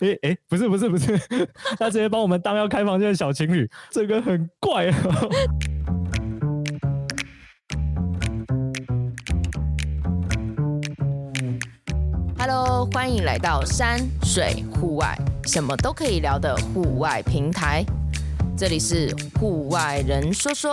哎哎，不是不是不是，他直接帮我们当要开房间的小情侣，这个很怪啊。Hello，欢迎来到山水户外，什么都可以聊的户外平台。这里是户外人说说。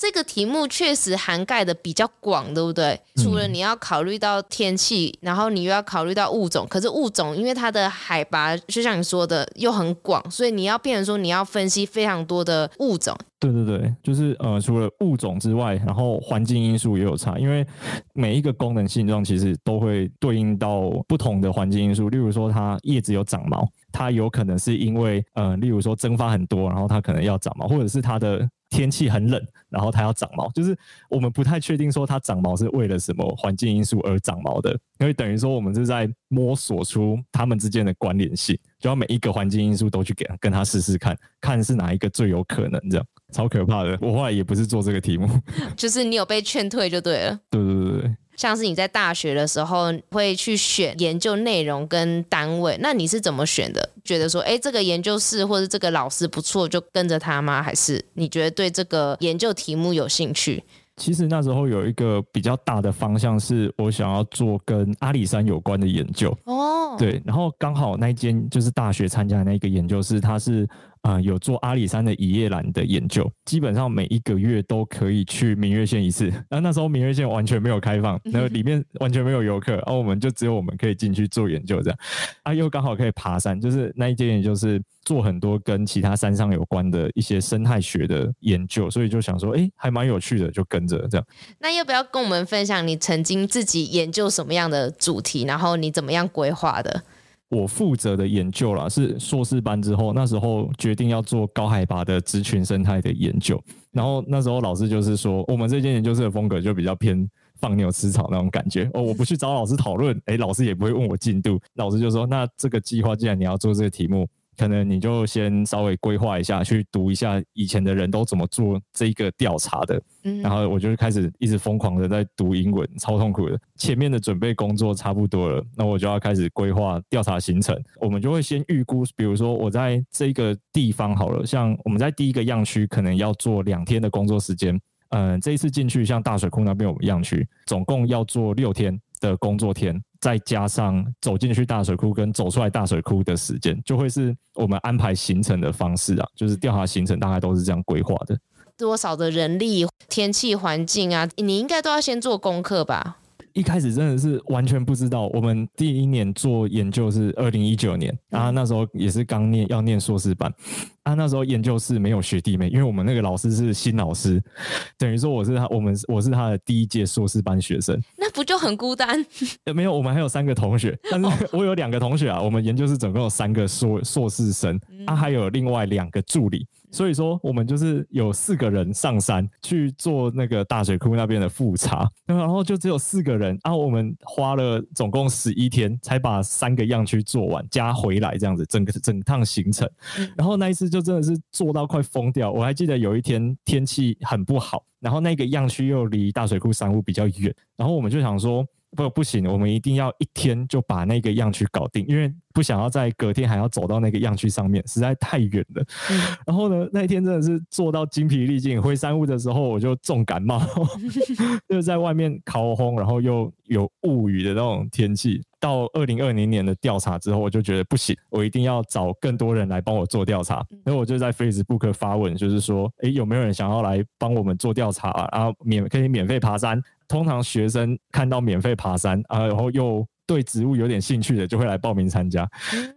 这个题目确实涵盖的比较广，对不对？除了你要考虑到天气，然后你又要考虑到物种，可是物种因为它的海拔，就像你说的又很广，所以你要变成说你要分析非常多的物种。对对对，就是呃，除了物种之外，然后环境因素也有差，因为每一个功能性状其实都会对应到不同的环境因素。例如说，它叶子有长毛，它有可能是因为呃，例如说蒸发很多，然后它可能要长毛，或者是它的。天气很冷，然后它要长毛，就是我们不太确定说它长毛是为了什么环境因素而长毛的，因为等于说我们是在摸索出它们之间的关联性，就要每一个环境因素都去给跟它试试看，看是哪一个最有可能，这样超可怕的。我后来也不是做这个题目，就是你有被劝退就对了。对对对对。像是你在大学的时候会去选研究内容跟单位，那你是怎么选的？觉得说，哎，这个研究室或者这个老师不错，就跟着他吗？还是你觉得对这个研究题目有兴趣？其实那时候有一个比较大的方向，是我想要做跟阿里山有关的研究。哦，对，然后刚好那一间就是大学参加的那个研究室，它是。啊、有做阿里山的一叶兰的研究，基本上每一个月都可以去明月线一次。那那时候明月线完全没有开放，那里面完全没有游客，然后、啊、我们就只有我们可以进去做研究这样。啊，又刚好可以爬山，就是那一间研究是做很多跟其他山上有关的一些生态学的研究，所以就想说，哎，还蛮有趣的，就跟着这样。那要不要跟我们分享你曾经自己研究什么样的主题，然后你怎么样规划的？我负责的研究啦，是硕士班之后，那时候决定要做高海拔的植群生态的研究。然后那时候老师就是说，我们这间研究室的风格就比较偏放牛吃草那种感觉。哦，我不去找老师讨论，诶，老师也不会问我进度。老师就说，那这个计划既然你要做这个题目。可能你就先稍微规划一下，去读一下以前的人都怎么做这个调查的，嗯，然后我就开始一直疯狂的在读英文，超痛苦的。前面的准备工作差不多了，那我就要开始规划调查行程。我们就会先预估，比如说我在这个地方好了，像我们在第一个样区可能要做两天的工作时间，嗯，这一次进去像大水库那边我们样区，总共要做六天的工作天。再加上走进去大水库跟走出来大水库的时间，就会是我们安排行程的方式啊。就是调查行程大概都是这样规划的。多少的人力、天气环境啊，你应该都要先做功课吧？一开始真的是完全不知道。我们第一年做研究是二零一九年，然后那时候也是刚念要念硕士班。啊，那时候研究室没有学弟妹，因为我们那个老师是新老师，等于说我是他，我们我是他的第一届硕士班学生。那不就很孤单？没有，我们还有三个同学，但是 我有两个同学啊。我们研究室总共有三个硕硕士生，啊，还有另外两个助理。所以说，我们就是有四个人上山去做那个大水库那边的复查，然后就只有四个人，然后我们花了总共十一天才把三个样区做完，加回来这样子，整个整趟行程。然后那一次就真的是做到快疯掉。我还记得有一天天气很不好，然后那个样区又离大水库山屋比较远，然后我们就想说。不，不行，我们一定要一天就把那个样区搞定，因为不想要在隔天还要走到那个样区上面，实在太远了。然后呢，那一天真的是做到精疲力尽，回山屋的时候我就重感冒，又在外面烤烘，然后又有雾雨的那种天气。到二零二零年的调查之后，我就觉得不行，我一定要找更多人来帮我做调查。然后我就在 Facebook 发文，就是说，诶，有没有人想要来帮我们做调查啊？然后免可以免费爬山。通常学生看到免费爬山啊，然后又对植物有点兴趣的，就会来报名参加。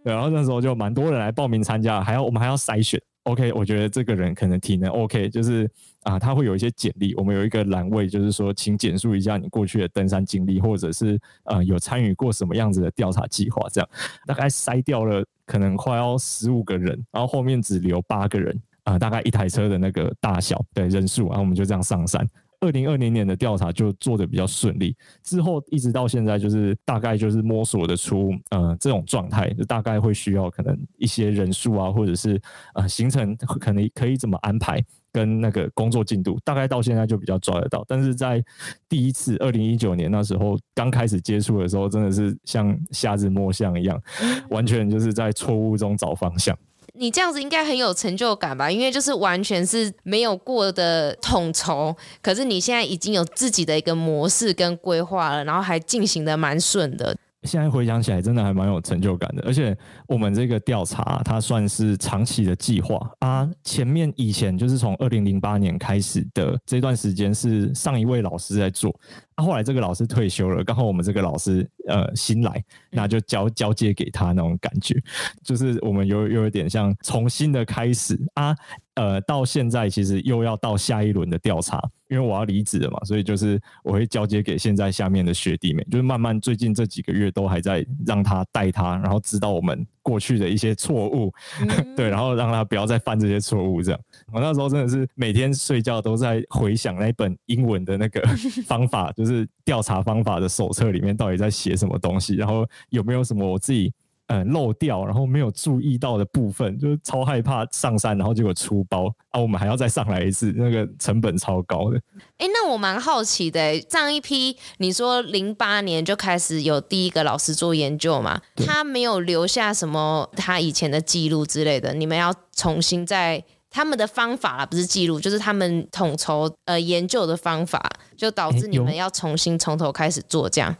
然后那时候就蛮多人来报名参加，还要我们还要筛选。OK，我觉得这个人可能体能 OK，就是啊，他会有一些简历。我们有一个栏位，就是说，请简述一下你过去的登山经历，或者是呃有参与过什么样子的调查计划。这样大概筛掉了可能快要十五个人，然后后面只留八个人啊，大概一台车的那个大小对人数，然后我们就这样上山。二零二零年的调查就做的比较顺利，之后一直到现在就是大概就是摸索的出，呃，这种状态就大概会需要可能一些人数啊，或者是呃行程可能可以怎么安排，跟那个工作进度，大概到现在就比较抓得到。但是在第一次二零一九年那时候刚开始接触的时候，真的是像瞎子摸象一样，完全就是在错误中找方向。你这样子应该很有成就感吧？因为就是完全是没有过的统筹，可是你现在已经有自己的一个模式跟规划了，然后还进行的蛮顺的。现在回想起来，真的还蛮有成就感的。而且我们这个调查，它算是长期的计划啊。前面以前就是从二零零八年开始的这段时间，是上一位老师在做。啊，后来这个老师退休了，刚好我们这个老师呃新来，那就交交接给他那种感觉，就是我们有有一点像重新的开始啊。呃，到现在其实又要到下一轮的调查，因为我要离职了嘛，所以就是我会交接给现在下面的学弟妹，就是慢慢最近这几个月都还在让他带他，然后知道我们过去的一些错误，嗯、对，然后让他不要再犯这些错误。这样，我那时候真的是每天睡觉都在回想那本英文的那个 方法，就是调查方法的手册里面到底在写什么东西，然后有没有什么我自己。嗯，漏掉，然后没有注意到的部分，就是超害怕上山，然后结果出包啊，我们还要再上来一次，那个成本超高的。哎，那我蛮好奇的，上一批你说零八年就开始有第一个老师做研究嘛？他没有留下什么他以前的记录之类的，你们要重新在他们的方法不是记录，就是他们统筹呃研究的方法，就导致你们要重新从头开始做这样。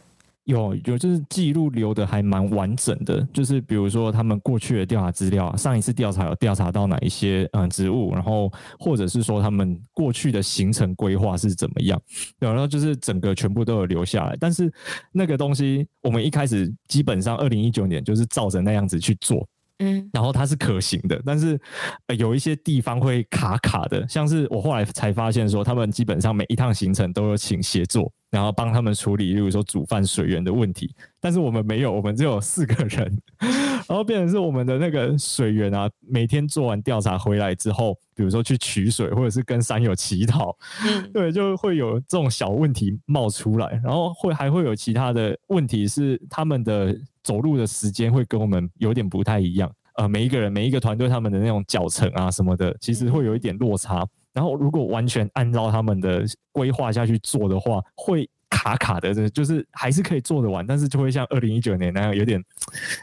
有有，就是记录留的还蛮完整的，就是比如说他们过去的调查资料，上一次调查有调查到哪一些嗯植物，然后或者是说他们过去的行程规划是怎么样，然后就是整个全部都有留下来。但是那个东西，我们一开始基本上二零一九年就是照着那样子去做，嗯，然后它是可行的，但是呃有一些地方会卡卡的，像是我后来才发现说，他们基本上每一趟行程都有请协作。然后帮他们处理，例如说煮饭水源的问题，但是我们没有，我们只有四个人，然后变成是我们的那个水源啊，每天做完调查回来之后，比如说去取水，或者是跟山友乞讨，嗯，对，就会有这种小问题冒出来，然后会还会有其他的问题是他们的走路的时间会跟我们有点不太一样，呃，每一个人每一个团队他们的那种脚程啊什么的，其实会有一点落差。然后，如果完全按照他们的规划下去做的话，会卡卡的，就是还是可以做得完，但是就会像二零一九年那样，有点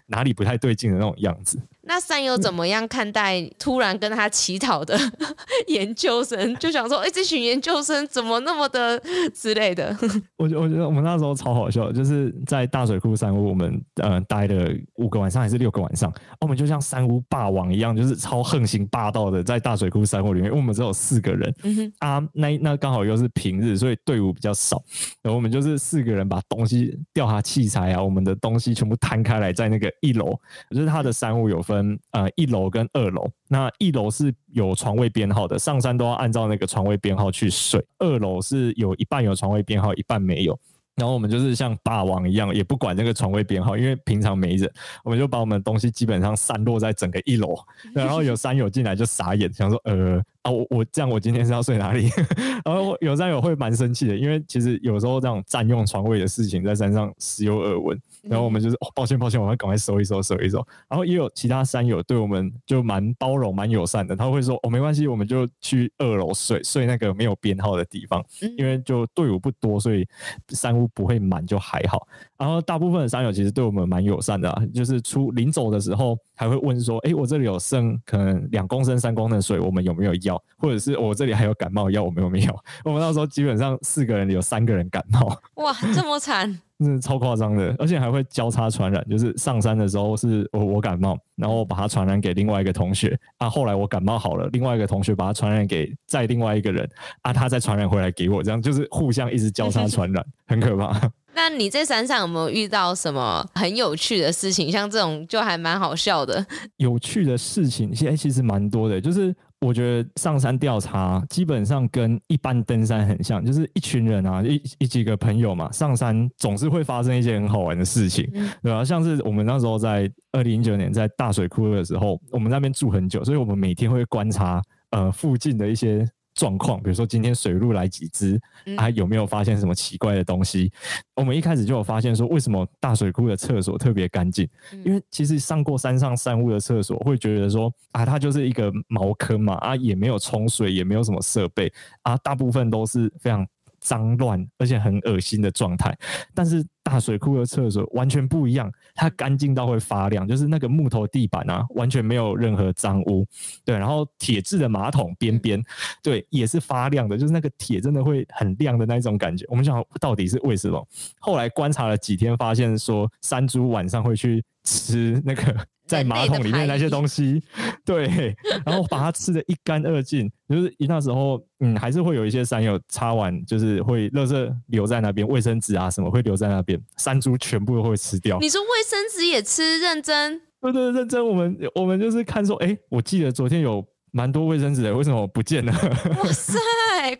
哪里不太对劲的那种样子。那山友怎么样看待突然跟他乞讨的 研究生？就想说，哎、欸，这群研究生怎么那么的之类的？我觉我觉得我们那时候超好笑，就是在大水库山屋，我们呃待了五个晚上还是六个晚上，我们就像山屋霸王一样，就是超横行霸道的在大水库山屋里面，因为我们只有四个人，啊，那那刚好又是平日，所以队伍比较少，然后我们就是四个人把东西调查器材啊，我们的东西全部摊开来在那个一楼，就是他的山屋有分。分呃一楼跟二楼，那一楼是有床位编号的，上山都要按照那个床位编号去睡。二楼是有一半有床位编号，一半没有。然后我们就是像霸王一样，也不管那个床位编号，因为平常没人，我们就把我们的东西基本上散落在整个一楼。然后有山友进来就傻眼，想说呃啊我我这样我今天是要睡哪里？然后有山友会蛮生气的，因为其实有时候这种占用床位的事情在山上时有耳闻。然后我们就是哦，抱歉抱歉，我们要赶快收一收收一收。然后也有其他山友对我们就蛮包容、蛮友善的，他会说哦，没关系，我们就去二楼睡睡那个没有编号的地方，因为就队伍不多，所以山屋不会满，就还好。然后大部分的山友其实对我们蛮友善的啊，就是出临走的时候还会问说，哎，我这里有剩可能两公升、三公升的水，我们有没有要？或者是我这里还有感冒药，我们有没有？我们那时候基本上四个人有三个人感冒，哇，这么惨。是超夸张的，而且还会交叉传染。就是上山的时候是我我感冒，然后我把它传染给另外一个同学啊。后来我感冒好了，另外一个同学把它传染给再另外一个人啊，他再传染回来给我，这样就是互相一直交叉传染，很可怕。那你在山上有没有遇到什么很有趣的事情？像这种就还蛮好笑的。有趣的事情现在其实蛮多的，就是。我觉得上山调查基本上跟一般登山很像，就是一群人啊，一一几个朋友嘛，上山总是会发生一些很好玩的事情，对吧？像是我们那时候在二零一九年在大水库的时候，我们那边住很久，所以我们每天会观察呃附近的一些状况，比如说今天水路来几只，啊，有没有发现什么奇怪的东西？我们一开始就有发现说，为什么大水库的厕所特别干净？因为其实上过山上山屋的厕所，会觉得说啊，它就是一个茅坑嘛，啊，也没有冲水，也没有什么设备，啊，大部分都是非常。脏乱而且很恶心的状态，但是大水库的厕所完全不一样，它干净到会发亮，就是那个木头地板啊，完全没有任何脏污，对，然后铁质的马桶边边，对，也是发亮的，就是那个铁真的会很亮的那种感觉。我们想到底是为什么？后来观察了几天，发现说山猪晚上会去吃那个。在马桶里面那些东西，对，然后把它吃的一干二净。就是一那时候，嗯，还是会有一些山友擦完，就是会垃圾留在那边，卫生纸啊什么会留在那边，山猪全部都会吃掉。你说卫生纸也吃？认真？对对，认真。我们我们就是看说，哎、欸，我记得昨天有蛮多卫生纸的，为什么不见了？哇塞，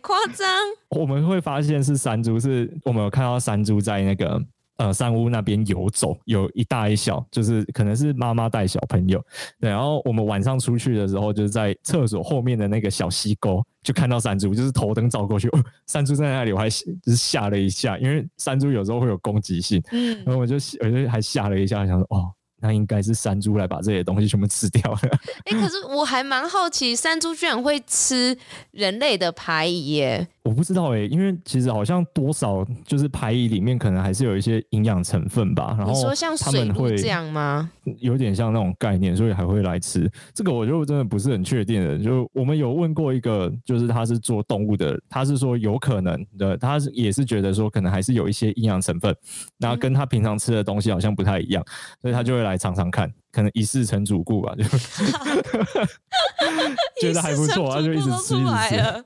夸张！我们会发现是山猪，是我们有看到山猪在那个。呃，山屋那边游走，有一大一小，就是可能是妈妈带小朋友。对，然后我们晚上出去的时候，就是在厕所后面的那个小溪沟，就看到山猪，就是头灯照过去，哦，山猪在那里，我还就是吓了一下，因为山猪有时候会有攻击性，嗯，然后我就我就还吓了一下，想说哦。那应该是山猪来把这些东西全部吃掉了。哎、欸，可是我还蛮好奇，山猪居然会吃人类的排遗耶？我不知道哎、欸，因为其实好像多少就是排遗里面可能还是有一些营养成分吧。然后你说像水鹿这样吗？有点像那种概念，所以还会来吃这个，我就真的不是很确定的。就我们有问过一个，就是他是做动物的，他是说有可能的，他是也是觉得说可能还是有一些营养成分，然后跟他平常吃的东西好像不太一样，所以他就会。来尝尝看，可能一试成主顾吧，就 觉得还不错，他就一直吃一直吃。然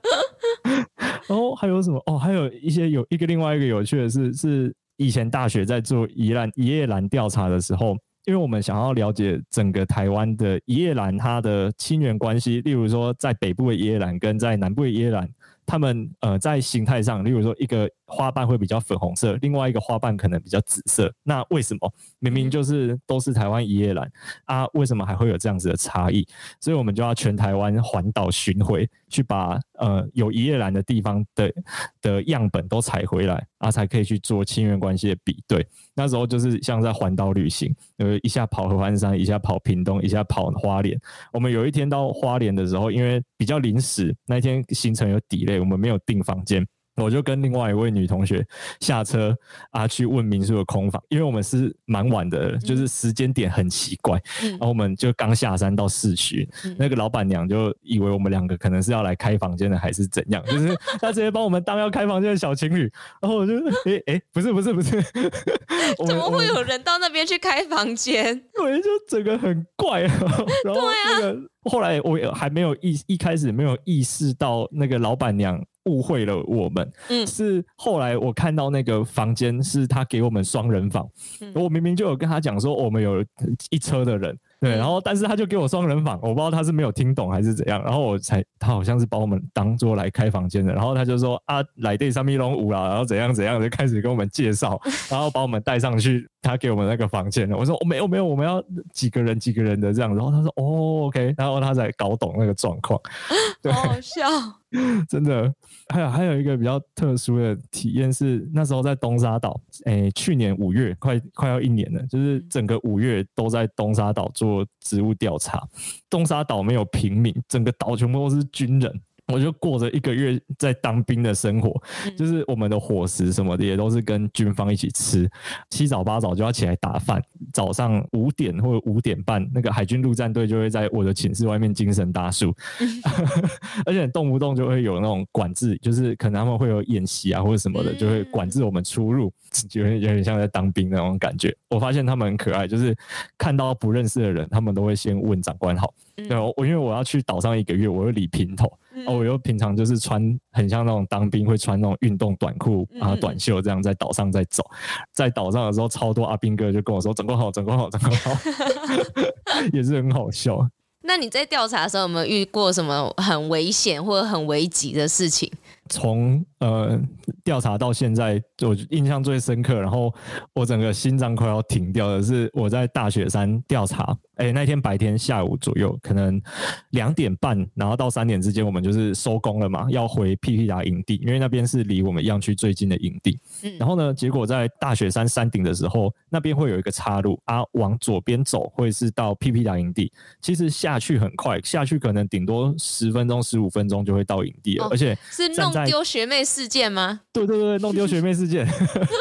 后还有什么？哦，还有一些有一个另外一个有趣的是，是以前大学在做宜兰一叶兰调查的时候，因为我们想要了解整个台湾的一叶兰它的亲缘关系，例如说在北部的一叶兰跟在南部的一叶兰。他们呃在形态上，例如说一个花瓣会比较粉红色，另外一个花瓣可能比较紫色。那为什么明明就是都是台湾一叶兰啊？为什么还会有这样子的差异？所以我们就要全台湾环岛巡回，去把呃有一页栏的地方的的样本都采回来啊，才可以去做亲缘关系的比对。那时候就是像在环岛旅行，呃一下跑合欢山，一下跑屏东，一下跑花莲。我们有一天到花莲的时候，因为比较临时，那一天行程有 delay。我们没有订房间，我就跟另外一位女同学下车啊，去问民宿的空房，因为我们是蛮晚的，就是时间点很奇怪，嗯、然后我们就刚下山到市区，嗯、那个老板娘就以为我们两个可能是要来开房间的，还是怎样，就是她直接帮我们当要开房间的小情侣，然后我就哎哎，不是不是不是，怎么会有人到那边去开房间？对，就整个很怪啊，然后那个。后来我还没有意一开始没有意识到那个老板娘误会了我们，嗯，是后来我看到那个房间是他给我们双人房，嗯，我明明就有跟他讲说我们有一车的人。对，然后但是他就给我双人房，我不知道他是没有听懂还是怎样，然后我才他好像是把我们当做来开房间的，然后他就说啊，来对三米龙五啦，然后怎样怎样就开始跟我们介绍，然后把我们带上去他给我们那个房间。了。我说我、哦、没有没有，我们要几个人几个人的这样，然后他说哦 OK，然后他才搞懂那个状况，对，好，好笑。真的，还有还有一个比较特殊的体验是，那时候在东沙岛，诶，去年五月，快快要一年了，就是整个五月都在东沙岛做职务调查。东沙岛没有平民，整个岛全部都是军人。我就过着一个月在当兵的生活，就是我们的伙食什么的也都是跟军方一起吃，七早八早就要起来打饭，早上五点或者五点半，那个海军陆战队就会在我的寝室外面精神大树，而且动不动就会有那种管制，就是可能他们会有演习啊或者什么的，就会管制我们出入，就有点像在当兵那种感觉。我发现他们很可爱，就是看到不认识的人，他们都会先问长官好。对，我因为我要去岛上一个月，我会理平头。哦，我又平常就是穿很像那种当兵会穿那种运动短裤啊、短袖这样在岛上在走，在岛上的时候超多阿兵哥就跟我说：“长官好，长官好，长官好。”也是很好笑。那你在调查的时候有没有遇过什么很危险或者很危急的事情？从呃调查到现在，我印象最深刻，然后我整个心脏快要停掉的是我在大雪山调查。哎，那天白天下午左右，可能两点半，然后到三点之间，我们就是收工了嘛，要回屁屁达营地，因为那边是离我们样区最近的营地。嗯，然后呢，结果在大雪山山顶的时候，那边会有一个岔路啊，往左边走会是到屁屁达营地。其实下去很快，下去可能顶多十分钟、十五分钟就会到营地了，哦、而且是弄丢学妹事件吗？对对对，弄丢学妹事件，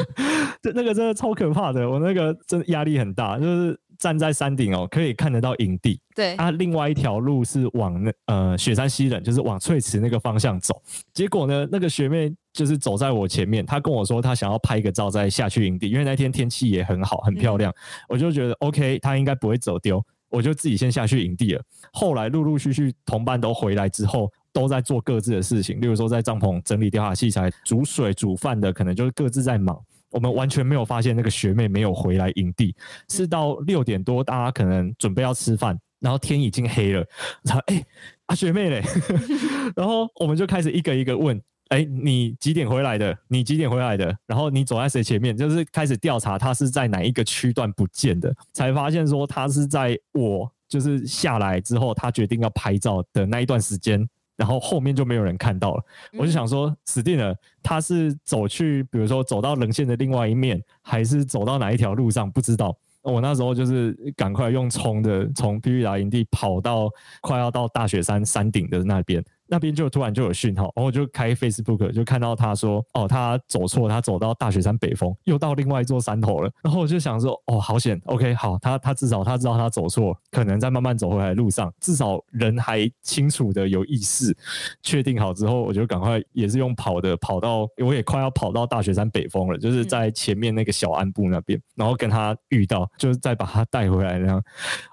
这那个真的超可怕的，我那个真的压力很大，就是。站在山顶哦，可以看得到营地。对啊，另外一条路是往那呃雪山西冷，就是往翠池那个方向走。结果呢，那个学妹就是走在我前面，她跟我说她想要拍个照再下去营地，因为那天天气也很好，很漂亮。嗯、我就觉得 OK，她应该不会走丢，我就自己先下去营地了。后来陆陆续续同伴都回来之后，都在做各自的事情，例如说在帐篷整理调查器材、煮水、煮饭的，可能就是各自在忙。我们完全没有发现那个学妹没有回来营地，是到六点多，大家可能准备要吃饭，然后天已经黑了，然后哎，啊学妹嘞，然后我们就开始一个一个问，哎，你几点回来的？你几点回来的？然后你走在谁前面？就是开始调查他是在哪一个区段不见的，才发现说他是在我就是下来之后，他决定要拍照的那一段时间。然后后面就没有人看到了，我就想说死定了，他是走去，比如说走到棱线的另外一面，还是走到哪一条路上，不知道。我那时候就是赶快用冲的，从皮皮达营地跑到快要到大雪山山顶的那边。那边就突然就有讯号，然后我就开 Facebook 就看到他说，哦，他走错，他走到大雪山北峰，又到另外一座山头了。然后我就想说，哦，好险，OK，好，他他至少他知道他走错，可能在慢慢走回来的路上，至少人还清楚的有意识。确定好之后，我就赶快也是用跑的跑到，我也快要跑到大雪山北峰了，就是在前面那个小安部那边，然后跟他遇到，就是再把他带回来那样。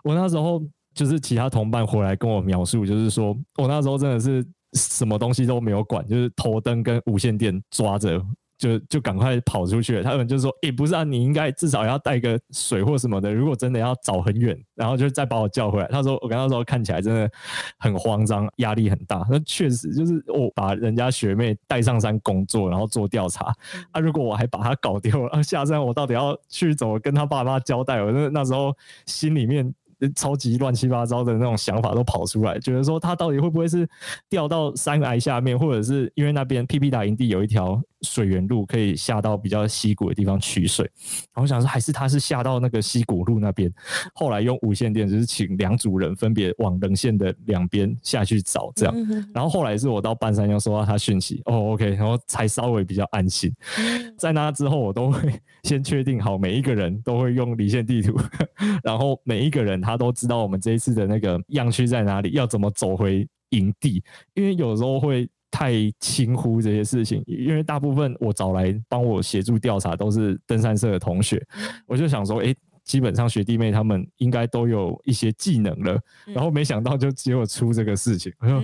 我那时候。就是其他同伴回来跟我描述，就是说我那时候真的是什么东西都没有管，就是头灯跟无线电抓着，就就赶快跑出去了。他们就说：“诶、欸，不是啊，你应该至少要带个水或什么的。如果真的要找很远，然后就再把我叫回来。”他说：“我跟他说看起来真的很慌张，压力很大。那确实就是我把人家学妹带上山工作，然后做调查。啊，如果我还把他搞丢了，啊，下山我到底要去怎么跟他爸妈交代？我那那时候心里面。”超级乱七八糟的那种想法都跑出来，觉得说他到底会不会是掉到山崖下面，或者是因为那边 P P 打营地有一条水源路可以下到比较溪谷的地方取水，然后我想说还是他是下到那个溪谷路那边，后来用无线电就是请两组人分别往棱线的两边下去找这样，然后后来是我到半山腰收到他讯息，哦，OK，然后才稍微比较安心。在那之后，我都会先确定好每一个人都会用离线地图，然后每一个人他都知道我们这一次的那个样区在哪里，要怎么走回营地，因为有时候会。太轻忽这些事情，因为大部分我找来帮我协助调查都是登山社的同学，我就想说，哎，基本上学弟妹他们应该都有一些技能了，然后没想到就结果出这个事情，我说，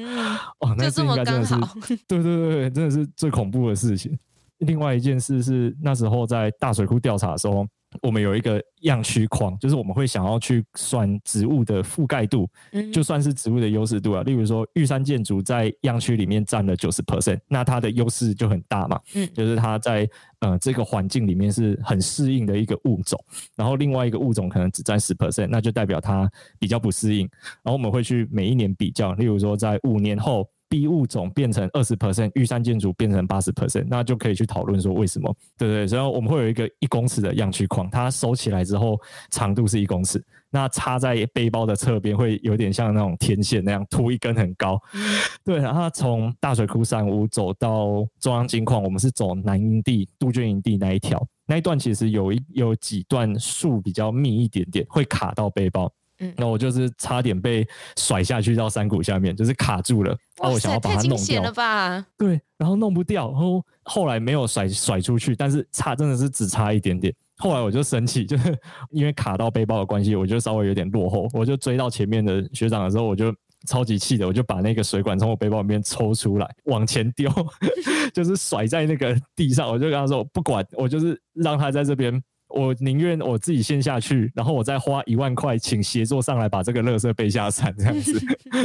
哦，那这应该真的是，对对对，真的是最恐怖的事情。另外一件事是那时候在大水库调查的时候。我们有一个样区框，就是我们会想要去算植物的覆盖度，就算是植物的优势度啊。例如说，玉山建筑在样区里面占了九十 percent，那它的优势就很大嘛。嗯，就是它在呃这个环境里面是很适应的一个物种，然后另外一个物种可能只占十 percent，那就代表它比较不适应。然后我们会去每一年比较，例如说在五年后。B 物种变成二十 percent，玉山建筑变成八十 percent，那就可以去讨论说为什么，对不对？然后我们会有一个一公尺的样区框，它收起来之后长度是一公尺，那插在背包的侧边会有点像那种天线那样凸一根很高，对。然后从大水库山屋走到中央金矿，我们是走南营地杜鹃营地那一条，那一段其实有一有几段树比较密一点点，会卡到背包。嗯，那我就是差点被甩下去到山谷下面，就是卡住了。那我想要把它弄掉了吧？对，然后弄不掉，然后后来没有甩甩出去，但是差真的是只差一点点。后来我就生气，就是 因为卡到背包的关系，我就稍微有点落后，我就追到前面的学长的时候，我就超级气的，我就把那个水管从我背包里面抽出来往前丢，就是甩在那个地上，我就跟他说不管，我就是让他在这边。我宁愿我自己先下去，然后我再花一万块请协作上来把这个垃圾背下山，这样子。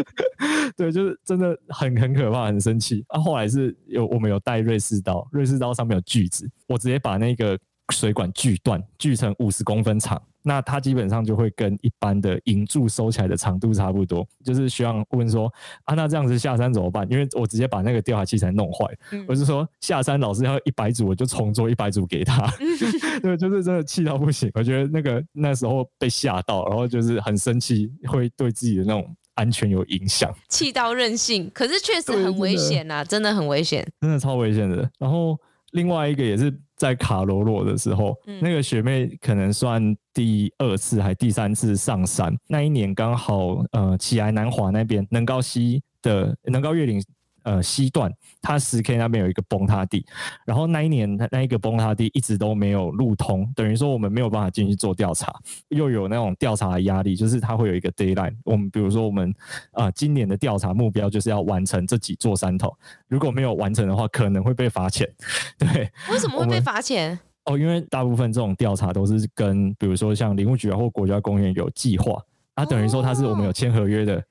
对，就是真的很很可怕，很生气。啊，后来是有我们有带瑞士刀，瑞士刀上面有锯子，我直接把那个水管锯断，锯成五十公分长。那它基本上就会跟一般的银柱收起来的长度差不多，就是需要问说啊，那这样子下山怎么办？因为我直接把那个吊塔器材弄坏，嗯、我是说下山老师要一百组，我就重做一百组给他。对，就是真的气到不行。我觉得那个那时候被吓到，然后就是很生气，会对自己的那种安全有影响，气到任性。可是确实很危险啊，真的很危险，真的超危险的。然后另外一个也是。在卡罗洛的时候，嗯、那个学妹可能算第二次还第三次上山。那一年刚好，呃，起来南华那边能高西的能高月岭。呃，西段它十 K 那边有一个崩塌地，然后那一年那一个崩塌地一直都没有路通，等于说我们没有办法进去做调查，又有那种调查的压力，就是它会有一个 deadline。我们比如说我们啊、呃，今年的调查目标就是要完成这几座山头，如果没有完成的话，可能会被罚钱。对，为什么会被罚钱？哦，因为大部分这种调查都是跟比如说像林务局啊或国家公园有计划，啊，等于说它是我们有签合约的。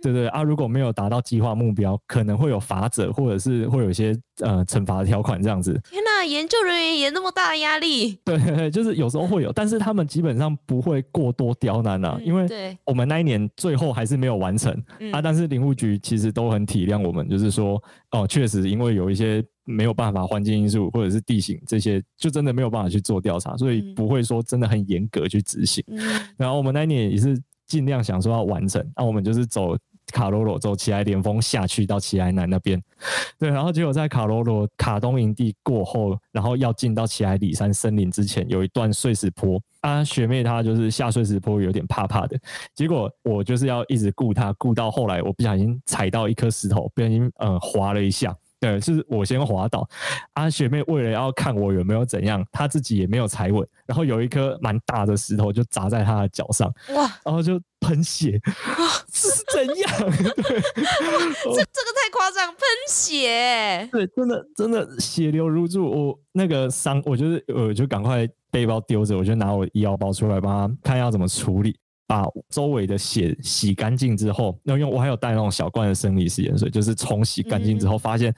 哦对对啊，如果没有达到计划目标，可能会有罚则，或者是会有一些呃惩罚的条款这样子。天哪，研究人员也那么大的压力？对，对，就是有时候会有，但是他们基本上不会过多刁难啊，嗯、因为我们那一年最后还是没有完成、嗯、啊。但是林务局其实都很体谅我们，就是说哦，确实因为有一些没有办法环境因素或者是地形这些，就真的没有办法去做调查，所以不会说真的很严格去执行。嗯、然后我们那一年也是尽量想说要完成，那、啊、我们就是走。卡罗罗走奇莱连峰下去到奇莱南那边，对，然后结果在卡罗罗卡东营地过后，然后要进到奇莱里山森林之前，有一段碎石坡。啊，学妹她就是下碎石坡有点怕怕的，结果我就是要一直顾她，顾到后来我不小心踩到一颗石头，不小心呃滑了一下。对，是我先滑倒，啊，学妹为了要看我有没有怎样，她自己也没有踩稳，然后有一颗蛮大的石头就砸在她的脚上，哇，然后就喷血，哇，这是怎样？对，这这个太夸张，喷血，对，真的真的血流如注，我那个伤，我就是我就赶快背包丢着，我就拿我医药包出来帮她看要怎么处理。把周围的血洗干净之后，那用我还有带那种小罐的生理食盐水，就是冲洗干净之后，发现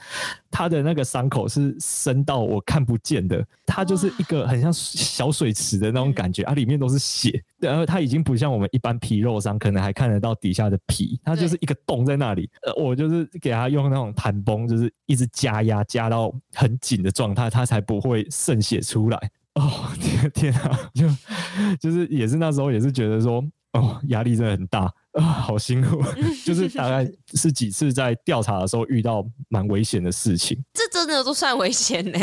他的那个伤口是深到我看不见的，它就是一个很像小水池的那种感觉，啊，里面都是血，然后它已经不像我们一般皮肉伤，可能还看得到底下的皮，它就是一个洞在那里。呃，我就是给他用那种弹绷，就是一直加压，加到很紧的状态，它才不会渗血出来。哦，天天啊，就就是也是那时候也是觉得说。哦，压力真的很大。啊，哦，好辛苦，就是大概是几次在调查的时候遇到蛮危险的事情。这真的都算危险呢。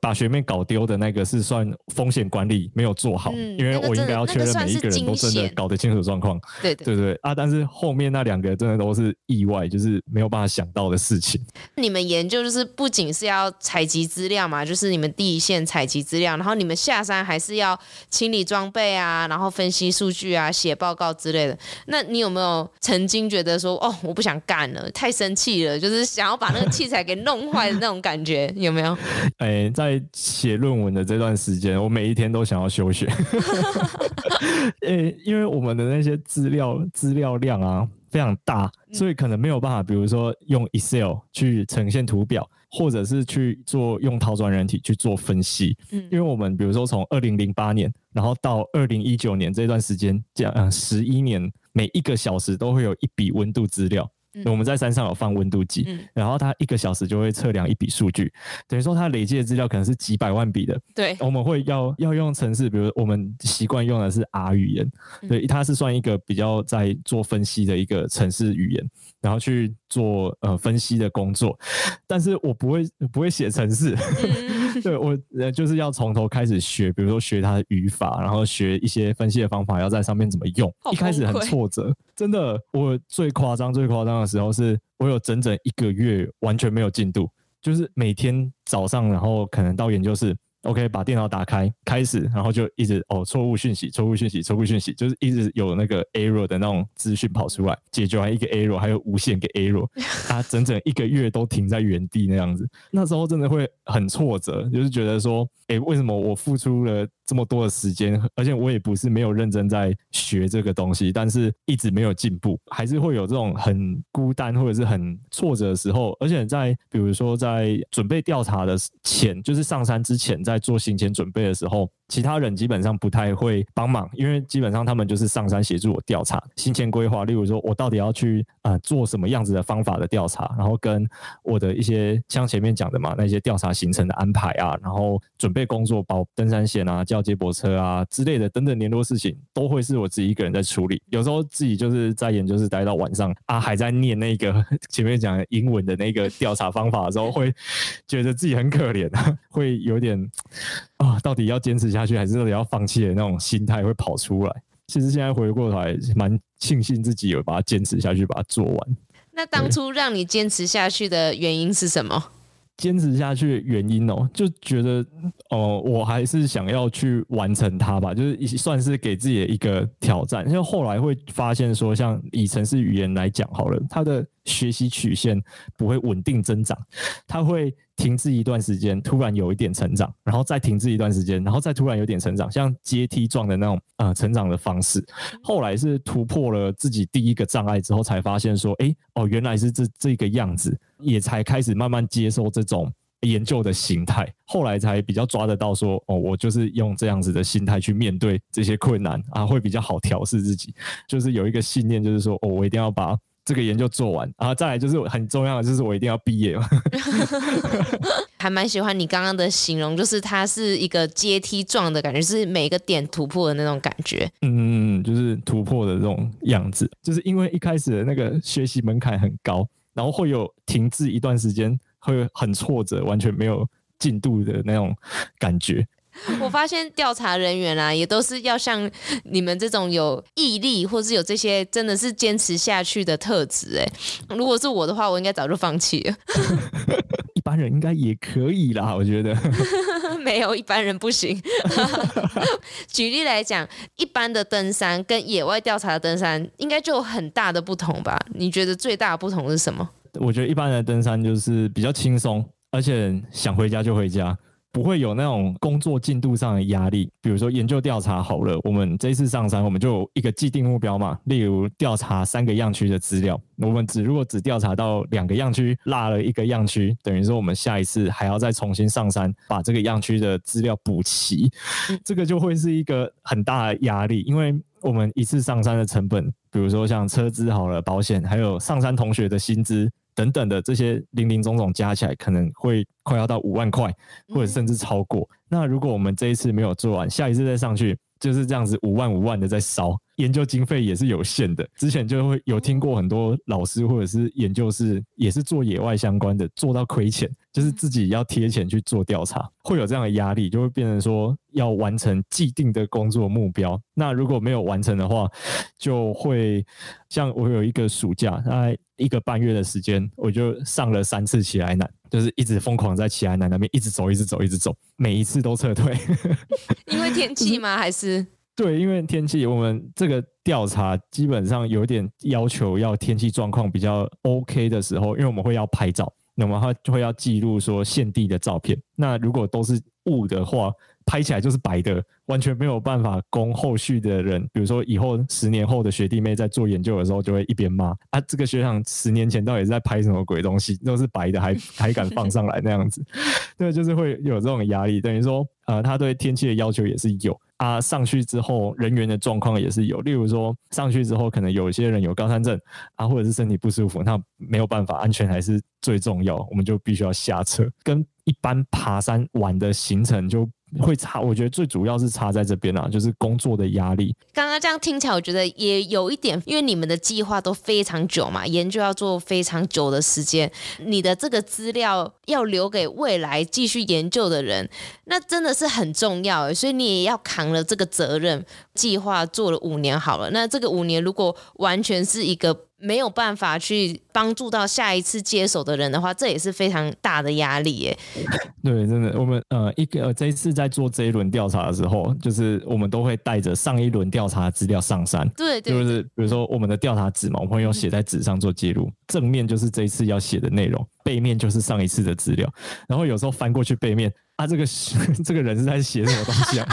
把学妹搞丢的那个是算风险管理没有做好，嗯、因为我应该要确认每一个人都真的搞得清楚状况。对对对啊！但是后面那两个真的都是意外，就是没有办法想到的事情。你们研究就是不仅是要采集资料嘛，就是你们第一线采集资料，然后你们下山还是要清理装备啊，然后分析数据啊，写报告之类的。那你有没有曾经觉得说，哦，我不想干了，太生气了，就是想要把那个器材给弄坏的那种感觉，有没有？哎，在写论文的这段时间，我每一天都想要休学。哎，因为我们的那些资料资料量啊非常大，所以可能没有办法，比如说用 Excel 去呈现图表。或者是去做用套装人体去做分析，嗯，因为我们比如说从二零零八年，然后到二零一九年这段时间，这样呃十一年，每一个小时都会有一笔温度资料。嗯、我们在山上有放温度计，嗯、然后它一个小时就会测量一笔数据，等于说它累积的资料可能是几百万笔的。对，我们会要要用程式，比如我们习惯用的是 R 语言，嗯、对，它是算一个比较在做分析的一个程式语言，然后去做呃分析的工作。但是我不会不会写程式，嗯、对我呃就是要从头开始学，比如说学它的语法，然后学一些分析的方法，要在上面怎么用。一开始很挫折，真的，我最夸张最夸张。的时候是我有整整一个月完全没有进度，就是每天早上，然后可能到研究室 OK，把电脑打开，开始，然后就一直哦，错误讯息，错误讯息，错误讯息，就是一直有那个 error 的那种资讯跑出来，解决完一个 error，还有无限个 error，他整整一个月都停在原地那样子，那时候真的会很挫折，就是觉得说，哎，为什么我付出了这么多的时间，而且我也不是没有认真在学这个东西，但是一直没有进步，还是会有这种很孤单或者是很挫折的时候，而且在比如说在准备调查的前，就是上山之前。在做行前准备的时候，其他人基本上不太会帮忙，因为基本上他们就是上山协助我调查行前规划。例如说，我到底要去啊、做什么样子的方法的调查，然后跟我的一些像前面讲的嘛，那些调查行程的安排啊，然后准备工作包登山险啊、叫接驳车啊之类的等等联络事情，都会是我自己一个人在处理。有时候自己就是在研究室待到晚上啊，还在念那个前面讲的英文的那个调查方法的时候，会觉得自己很可怜，会有点。啊，到底要坚持下去，还是要放弃的那种心态会跑出来。其实现在回过头来，蛮庆幸自己有把它坚持下去，把它做完。那当初让你坚持下去的原因是什么？坚持下去的原因哦，就觉得哦，我还是想要去完成它吧，就是算是给自己的一个挑战。因为后来会发现说，像以程式语言来讲好了，它的学习曲线不会稳定增长，它会停滞一段时间，突然有一点成长，然后再停滞一段时间，然后再突然有点成长，像阶梯状的那种、呃、成长的方式。后来是突破了自己第一个障碍之后，才发现说，哎哦，原来是这这个样子。也才开始慢慢接受这种研究的形态，后来才比较抓得到说，哦，我就是用这样子的心态去面对这些困难啊，会比较好调试自己。就是有一个信念，就是说，哦，我一定要把这个研究做完，然后再来就是很重要的，就是我一定要毕业嘛。还蛮喜欢你刚刚的形容，就是它是一个阶梯状的感觉，是每个点突破的那种感觉。嗯，就是突破的这种样子，就是因为一开始的那个学习门槛很高。然后会有停滞一段时间，会很挫折，完全没有进度的那种感觉。我发现调查人员啊，也都是要像你们这种有毅力，或是有这些真的是坚持下去的特质。哎，如果是我的话，我应该早就放弃了。一般人应该也可以啦，我觉得。没有，一般人不行。举例来讲，一般的登山跟野外调查的登山，应该就有很大的不同吧？你觉得最大的不同是什么？我觉得一般的登山就是比较轻松，而且想回家就回家。不会有那种工作进度上的压力，比如说研究调查好了，我们这一次上山，我们就一个既定目标嘛，例如调查三个样区的资料，我们只如果只调查到两个样区，落了一个样区，等于说我们下一次还要再重新上山，把这个样区的资料补齐，这个就会是一个很大的压力，因为我们一次上山的成本，比如说像车资好了、保险，还有上山同学的薪资。等等的这些零零总总加起来，可能会快要到五万块，或者甚至超过。那如果我们这一次没有做完，下一次再上去，就是这样子五万五万的在烧。研究经费也是有限的。之前就会有听过很多老师或者是研究室，也是做野外相关的，做到亏钱，就是自己要贴钱去做调查，会有这样的压力，就会变成说要完成既定的工作目标。那如果没有完成的话，就会像我有一个暑假，大概一个半月的时间，我就上了三次奇莱南，就是一直疯狂在奇莱南那边一直走，一直走，一直走，每一次都撤退。因为天气吗？还是？对，因为天气，我们这个调查基本上有点要求，要天气状况比较 OK 的时候，因为我们会要拍照，那么它就会要记录说现地的照片。那如果都是雾的话，拍起来就是白的，完全没有办法供后续的人，比如说以后十年后的学弟妹在做研究的时候，就会一边骂。啊，这个学长十年前到底是在拍什么鬼东西，都是白的还还敢放上来那样子，对，就是会有这种压力，等于说呃，他对天气的要求也是有啊，上去之后人员的状况也是有，例如说上去之后可能有一些人有高山症啊，或者是身体不舒服，那没有办法，安全还是最重要，我们就必须要下车，跟一般爬山玩的行程就。会差，我觉得最主要是差在这边啊，就是工作的压力。刚刚这样听起来，我觉得也有一点，因为你们的计划都非常久嘛，研究要做非常久的时间，你的这个资料要留给未来继续研究的人，那真的是很重要，所以你也要扛了这个责任。计划做了五年好了，那这个五年如果完全是一个没有办法去帮助到下一次接手的人的话，这也是非常大的压力耶。对，真的，我们呃一个、呃、这一次在做这一轮调查的时候，就是我们都会带着上一轮调查资料上山。对，对，就是比如说我们的调查纸嘛，我们会用写在纸上做记录，嗯、正面就是这一次要写的内容，背面就是上一次的资料。然后有时候翻过去背面，他，这个 这个人是在写什么东西啊？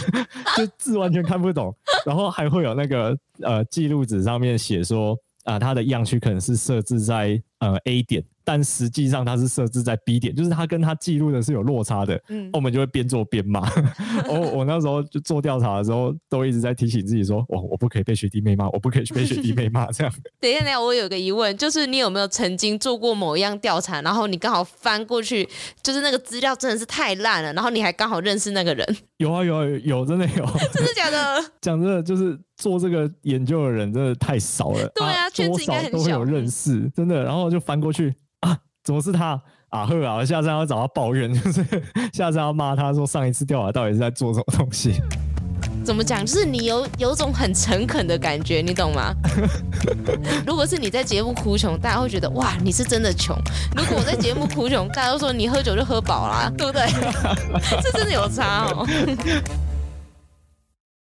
这字完全看不懂。然后还会有那个呃记录纸上面写说。啊，他的样区可能是设置在呃 A 点，但实际上它是设置在 B 点，就是它跟它记录的是有落差的。嗯，我们就会边做边骂。我我那时候就做调查的时候，都一直在提醒自己说，我我不可以被学弟妹骂，我不可以被学弟妹骂这样。等一下，等一下，我有个疑问，就是你有没有曾经做过某一样调查，然后你刚好翻过去，就是那个资料真的是太烂了，然后你还刚好认识那个人？有啊有啊有，真的有。真的假的？讲真的，就是。做这个研究的人真的太少了，对啊，圈子应该都会有认识，真的。然后就翻过去啊，怎么是他？啊呵啊，下次要找他抱怨，就是下次要骂他说上一次调查到底是在做什么东西？怎么讲？就是你有有种很诚恳的感觉，你懂吗？如果是你在节目哭穷，大家会觉得哇，你是真的穷；如果我在节目哭穷，大家都说你喝酒就喝饱啦，对不对？这真的有差哦。